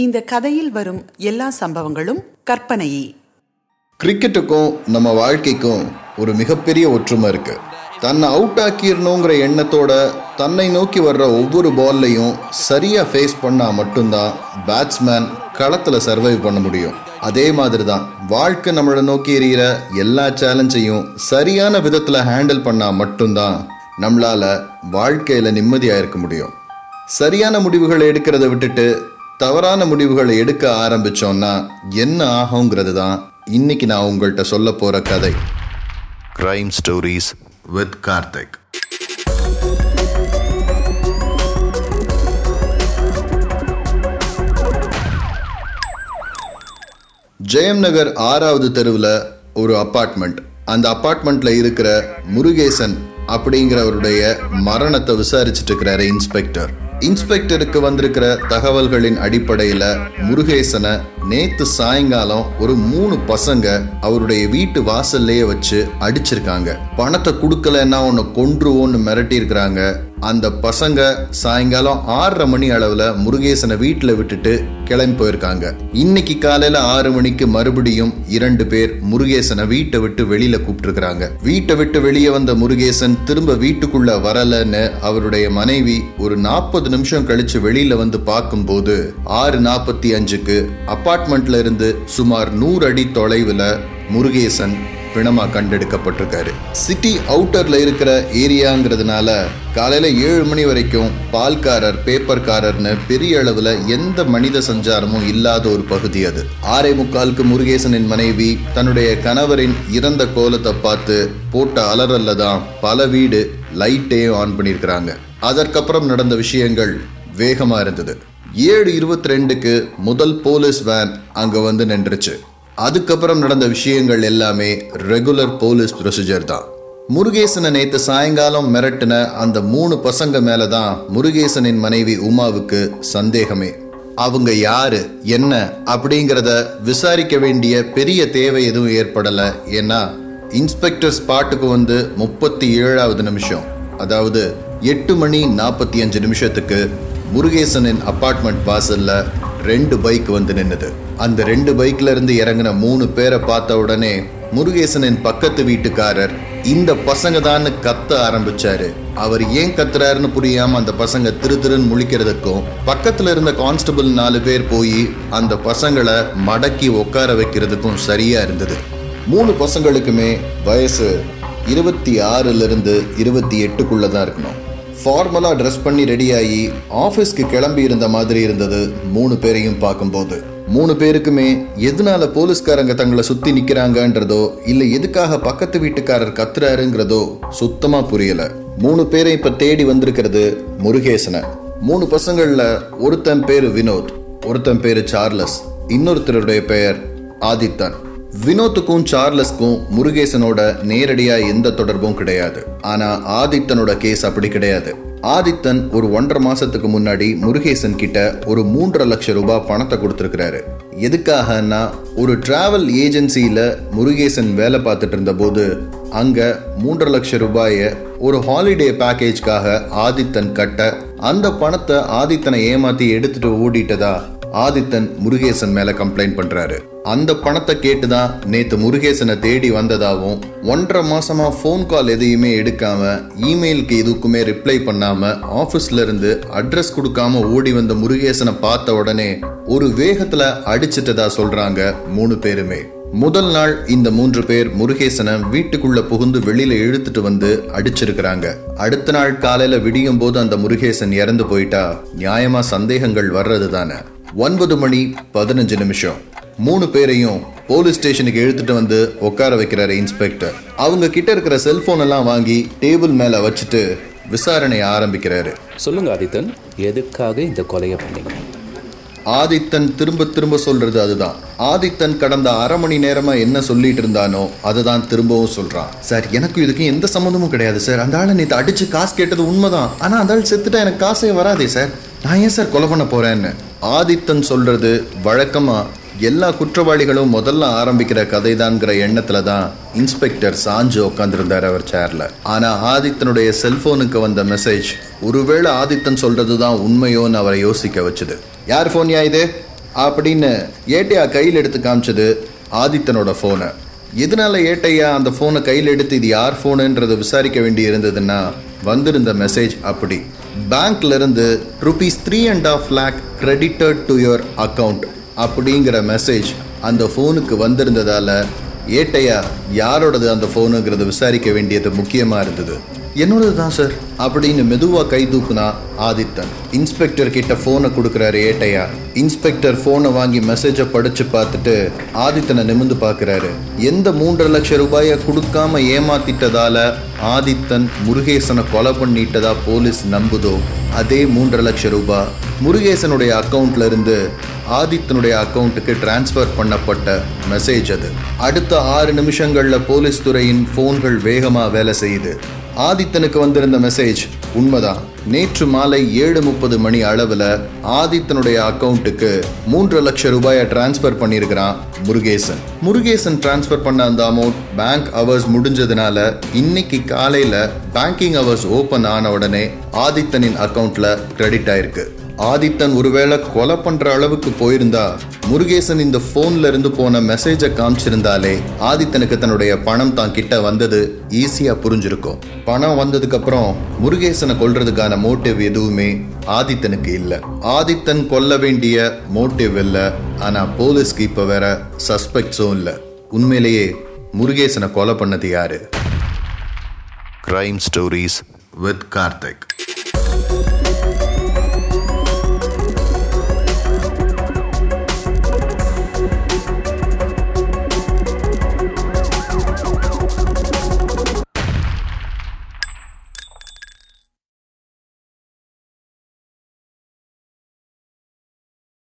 இந்த கதையில் வரும் எல்லா சம்பவங்களும் கற்பனையே. கிரிக்கெட்டுக்கும் நம்ம வாழ்க்கைக்கும் ஒரு மிகப்பெரிய ஒற்றுமை இருக்கு. தன்னை அவுட் ஆக்கிடணுங்கிற எண்ணத்தோட தன்னை நோக்கி வர்ற ஒவ்வொரு பால்லையும் சரியா ஃபேஸ் பண்ணா மட்டும்தான் பேட்ஸ்மேன் களத்துல சர்வைவ் பண்ண முடியும். அதே மாதிரி தான் வாழ்க்கை நம்மளை நோக்கி எறிகிற எல்லா சேலஞ்சையும் சரியான விதத்துல ஹேண்டில் பண்ணா மட்டும்தான் நம்மளால வாழ்க்கையில நிம்மதியா இருக்க முடியும். சரியான முடிவுகளை எடுக்கிறத விட்டுட்டு தவறான முடிவுகளை எடுக்க ஆரம்பிச்சோம்னா என்ன ஆகுங்கிறது தான் இன்னைக்கு நான் உங்கள்கிட்ட சொல்ல போற கதை. Crime stories with Karthik Jayam Nagar ஆறாவது தெருவில் ஒரு அப்பார்ட்மெண்ட். அந்த அப்பார்ட்மெண்ட்ல இருக்கிற முருகேசன் அப்படிங்கிறவருடைய மரணத்தை விசாரிச்சுட்டு இருக்கிறாரு இன்ஸ்பெக்டர். இன்ஸ்பெக்டருக்கு வந்திருக்கிற தகவல்களின் அடிப்படையில் முருகேசனை நேத்து சாயங்காலம் ஒரு மூணு பசங்க அவருடைய வீட்டு வாசல்லையே வச்சு அடிச்சிருக்காங்க. பணத்தை கொடுக்கலன்னா உன்னை கொன்றுவோன்னு மிரட்டி இருக்கிறாங்க அந்த பசங்க சாயங்காலம் ஆறரை மணி அளவுல முருகேசனை வீட்டுல விட்டுட்டு கிளம்பி போயிருக்காங்க. இன்னைக்கு காலையில ஆறு மணிக்கு மறுபடியும் இரண்டு பேர் முருகேசனை வீட்டை விட்டு வெளியில கூப்பிட்டு வீட்டை விட்டு வெளியே வந்த முருகேசன் திரும்ப வீட்டுக்குள்ள வரலன்னு அவருடைய மனைவி ஒரு நாற்பது நிமிஷம் கழிச்சு வெளியில வந்து பார்க்கும்போது ஆறு நாற்பத்தி அஞ்சுக்கு அப்பார்ட்மெண்ட்ல இருந்து சுமார் நூறு அடி தொலைவுல முருகேசன் பிணமா கண்டெடுக்கப்பட்டிருக்காரு. சிட்டி அவுட்டர்ல இருக்கிற ஏரியாங்கிறதுனால காலையில ஏழு மணி வரைக்கும் பால்காரர் பேப்பர்காரர்னு பெரிய அளவுல எந்த மனித சஞ்சாரமும் இல்லாத ஒரு பகுதி அது. ஆறே முக்காலுக்கு முருகேசனின் மனைவி தன்னுடைய கணவரின் இறந்த கோலத்தை பார்த்து போட்ட அலறல்ல தான் பல வீடு லைட்டையும் ஆன் பண்ணியிருக்கிறாங்க. அதற்கப்புறம் நடந்த விஷயங்கள் வேகமா இருந்தது. ஏழு இருபத்தி ரெண்டுக்கு முதல் போலீஸ் வேன் அங்கே வந்து நின்றுச்சு. அதுக்கப்புறம் நடந்த விஷயங்கள் எல்லாமே ரெகுலர் போலீஸ் ப்ரொசீஜர் தான். முருகேசனை நேற்று சாயங்காலம் மிரட்டின அந்த மூணு பசங்க மேலே தான் முருகேசனின் மனைவி உமாவுக்கு சந்தேகமே. அவங்க யாரு என்ன அப்படிங்கிறத விசாரிக்க வேண்டிய பெரிய தேவை எதுவும் ஏற்படலை. ஏன்னா இன்ஸ்பெக்டர் ஸ்பாட்டுக்கு வந்து முப்பத்தி ஏழாவது நிமிஷம். அதாவது எட்டு மணி நாற்பத்தி அஞ்சு நிமிஷத்துக்கு முருகேசனின் அப்பார்ட்மெண்ட் வாசல்ல ரெண்டு பைக் வந்து நின்னுது. அந்த ரெண்டு பைக்ல இருந்து இறங்கின மூணு பேரை பார்த்த உடனே முருகேசனின் பக்கத்து வீட்டுக்காரர் இந்த பசங்க தான் கத்த ஆரம்பிச்சாரு. அவர் ஏன் கத்துறாருன்னு புரியாம அந்த பசங்க திரு திருன்னு முழிக்கிறதுக்கும் பக்கத்துல இருந்த கான்ஸ்டபிள் நாலு பேர் போய் அந்த பசங்களை மடக்கி உட்கார வைக்கிறதுக்கும் சரியா இருந்தது. மூணு பசங்களுக்குமே வயசு இருபத்தி ஆறுல இருந்து இருபத்தி எட்டுக்குள்ள தான் இருக்கணும். ஃபார்மலாக ட்ரெஸ் பண்ணி ரெடியாகி ஆஃபீஸ்க்கு கிளம்பி இருந்த மாதிரி இருந்தது மூணு பேரையும் பார்க்கும்போது. மூணு பேருக்குமே எதனால போலீஸ்காரங்க தங்களை சுத்தி நிக்கிறாங்கன்றதோ இல்ல எதுக்காக பக்கத்து வீட்டுக்காரர் கத்துறாருங்கிறதோ சுத்தமா புரியல. மூணு பேரை இப்ப தேடி வந்திருக்கிறது முருகேசனை. மூணு பசங்கள்ல ஒருத்தன் பேரு வினோத் ஒருத்தன் பேரு சார்லஸ் இன்னொருத்தருடைய பெயர் ஆதித்தன். வினோத்துக்கும் சார்லஸ்க்கும் முருகேசனோட நேரடியா எந்த தொடர்பும் கிடையாது. ஆனா ஆதித்தனோட கேஸ் அப்படி கிடையாது. ஆதித்தன் ஒரு ஒன்றரை மாசத்துக்கு முன்னாடி முருகேசன் கிட்ட ஒரு மூன்றரை லட்சம் ரூபாய் பணத்தை கொடுத்துருக்கிறாரு. எதுக்காகனா ஒரு டிராவல் ஏஜென்சியில முருகேசன் வேலை பார்த்துட்டு இருந்த போது அங்க மூன்றரை லட்சம் ரூபாய ஒரு ஹாலிடே பேக்கேஜ்க்காக ஆதித்தன் கட்ட அந்த பணத்தை ஆதித்தனை ஏமாத்தி எடுத்துட்டு ஓடிட்டதா? ஆதித்தன் முருகேசன் மேல கம்ப்ளைண்ட் பண்றாரு. அந்த பணத்தை கேட்டுதான் நேத்து முருகேசனை தேடி வந்ததாகவும் ஒன்றரை மாசமா போன் கால் எதையுமே எடுக்காம இமெயிலுக்கு எதுக்குமே ரிப்ளை பண்ணாம ஆபீஸ்ல இருந்து அட்ரஸ் கொடுக்காம ஓடி வந்த முருகேசனை பார்த்த உடனே ஒரு வேகத்துல அடிச்சிட்டதா சொல்றாங்க மூணு பேருமே. முதல் நாள் இந்த மூன்று பேர் முருகேசனை வீட்டுக்குள்ள புகுந்து வெளியில இழுத்துட்டு வந்து அடிச்சிருக்கிறாங்க. அடுத்த நாள் காலையில விடியும் போது அந்த முருகேசன் இறந்து போயிட்டா நியாயமா சந்தேகங்கள் வர்றது தானே ஒன்பது மணி பதினஞ்சு நிமிஷம். மூணு பேரையும் போலீஸ் ஸ்டேஷனுக்கு இழுத்துட்டு வந்து உட்கார வைக்கிறாரு இன்ஸ்பெக்டர். அவங்க கிட்ட இருக்கிற செல்போன் எல்லாம் வாங்கி டேபிள் மேல வச்சுட்டு விசாரணை ஆரம்பிக்கிறாரு. சொல்லுங்க ஆதித்தன். எதுக்காக இந்த கொலையை பண்ணீங்க? ஆதித்தன் திரும்ப திரும்ப சொல்றது அதுதான். ஆதித்தன் கடந்த அரை மணி நேரமா என்ன சொல்லிட்டு இருந்தானோ அதுதான் திரும்பவும் சொல்றான். சார் எனக்கு இதுக்கு எந்த சம்மந்தமும் கிடையாது சார். அந்த ஆளை நேற்று அடிச்சு காசு கேட்டது உண்மைதான். ஆனா அந்த ஆள் செத்துட்டா எனக்கு காசே வராதே சார். நான் ஏன் சார் கொலை பண்ண போறேன்னு? ஆதித்தன் சொல்கிறது வழக்கமாக எல்லா குற்றவாளிகளும் முதல்ல ஆரம்பிக்கிற கதைதான்ங்கிற எண்ணத்தில் தான் இன்ஸ்பெக்டர் சாஞ்சு உட்காந்துருந்தார் அவர் சேரில் ஆனால் ஆதித்தனுடைய செல்ஃபோனுக்கு வந்த மெசேஜ் ஒருவேளை ஆதித்தன் சொல்கிறது தான் உண்மையோன்னு அவரை யோசிக்க வச்சுது. யார் ஃபோன்யா இது? அப்படின்னு ஏட்டையா கையில் எடுத்து காமிச்சது ஆதித்தனோட ஃபோனை எதனால ஏட்டையா அந்த ஃபோனை கையில் எடுத்து இது யார் ஃபோனுன்றது விசாரிக்க வேண்டி இருந்ததுன்னா வந்திருந்த மெசேஜ் அப்படி. பேங்க்ல இருந்து rupees three and half lakh credited to your account அப்படிங்கிற மெசேஜ் அந்த ஃபோனுக்கு வந்திருந்ததால ஏட்டையா யாரோடது அந்த ஃபோனுங்கிறத விசாரிக்க வேண்டியது முக்கியமாக இருந்தது. என்னோடது தான் சார் அப்படின்னு மெதுவாக கை தூக்குனா ஆதித்தன். இன்ஸ்பெக்டர் கிட்ட ஃபோனை கொடுக்குறாரு ஏட்டையா. இன்ஸ்பெக்டர் ஃபோனை வாங்கி மெசேஜை படிச்சு பார்த்துட்டு ஆதித்தனை நிமிந்து பார்க்குறாரு. எந்த மூன்றரை லட்சம் ரூபாயை கொடுக்காம ஏமாத்திட்டதால ஆதித்தன் முருகேசனை கொலை பண்ணிட்டதா போலீஸ் நம்புதோ அதே மூன்றரை லட்சம் ரூபாய் முருகேசனுடைய அக்கௌண்ட்லேருந்து ஆதித்தனுடைய அக்கௌண்ட்டுக்கு டிரான்ஸ்ஃபர் பண்ணப்பட்ட மெசேஜ் அது. அடுத்த ஆறு நிமிஷங்களில் போலீஸ் துறையின் ஃபோன்கள் வேகமாக வேலை செய்யுது. ஆதித்தனுக்கு வந்திருந்த மெசேஜ் உண்மைதான். நேற்று மாலை ஏழு முப்பது மணி அளவில் ஆதித்தனுடைய அக்கௌண்ட்டுக்கு மூன்று லட்சம் ரூபாயை டிரான்ஸ்ஃபர் பண்ணியிருக்கிறான் முருகேசன். முருகேசன் டிரான்ஸ்ஃபர் பண்ண அந்த அமௌண்ட் பேங்க் அவர்ஸ் முடிஞ்சதுனால இன்னைக்கு காலையில் பேங்கிங் அவர்ஸ் ஓப்பன் ஆன உடனே ஆதித்தனின் அக்கௌண்ட்டில் கிரெடிட் ஆயிருக்கு. ஆதித்தன் ஒருவேளை கொலை பண்ற அளவுக்கு போயிருந்தா முருகேசன் இந்த போன்ல இருந்து போன மெசேஜை காமிச்சிருந்தாலே ஆதித்தனுக்கு தன்னுடைய பணம் தான் கிட்ட வந்தது ஈஸியா புரிஞ்சிருக்கும். பணம் வந்ததுக்கு அப்புறம் முருகேசனை கொல்றதுக்கான மோட்டிவ் எதுவுமே ஆதித்தனுக்கு இல்ல. ஆதித்தன் கொல்ல வேண்டிய மோட்டிவ் இல்ல ஆனா போலீஸ்க்கு இப்ப வேற சஸ்பெக்ட்ஸும் இல்ல. உண்மையிலேயே முருகேசனை கொலை பண்ணது யாரு? Crime stories with Karthik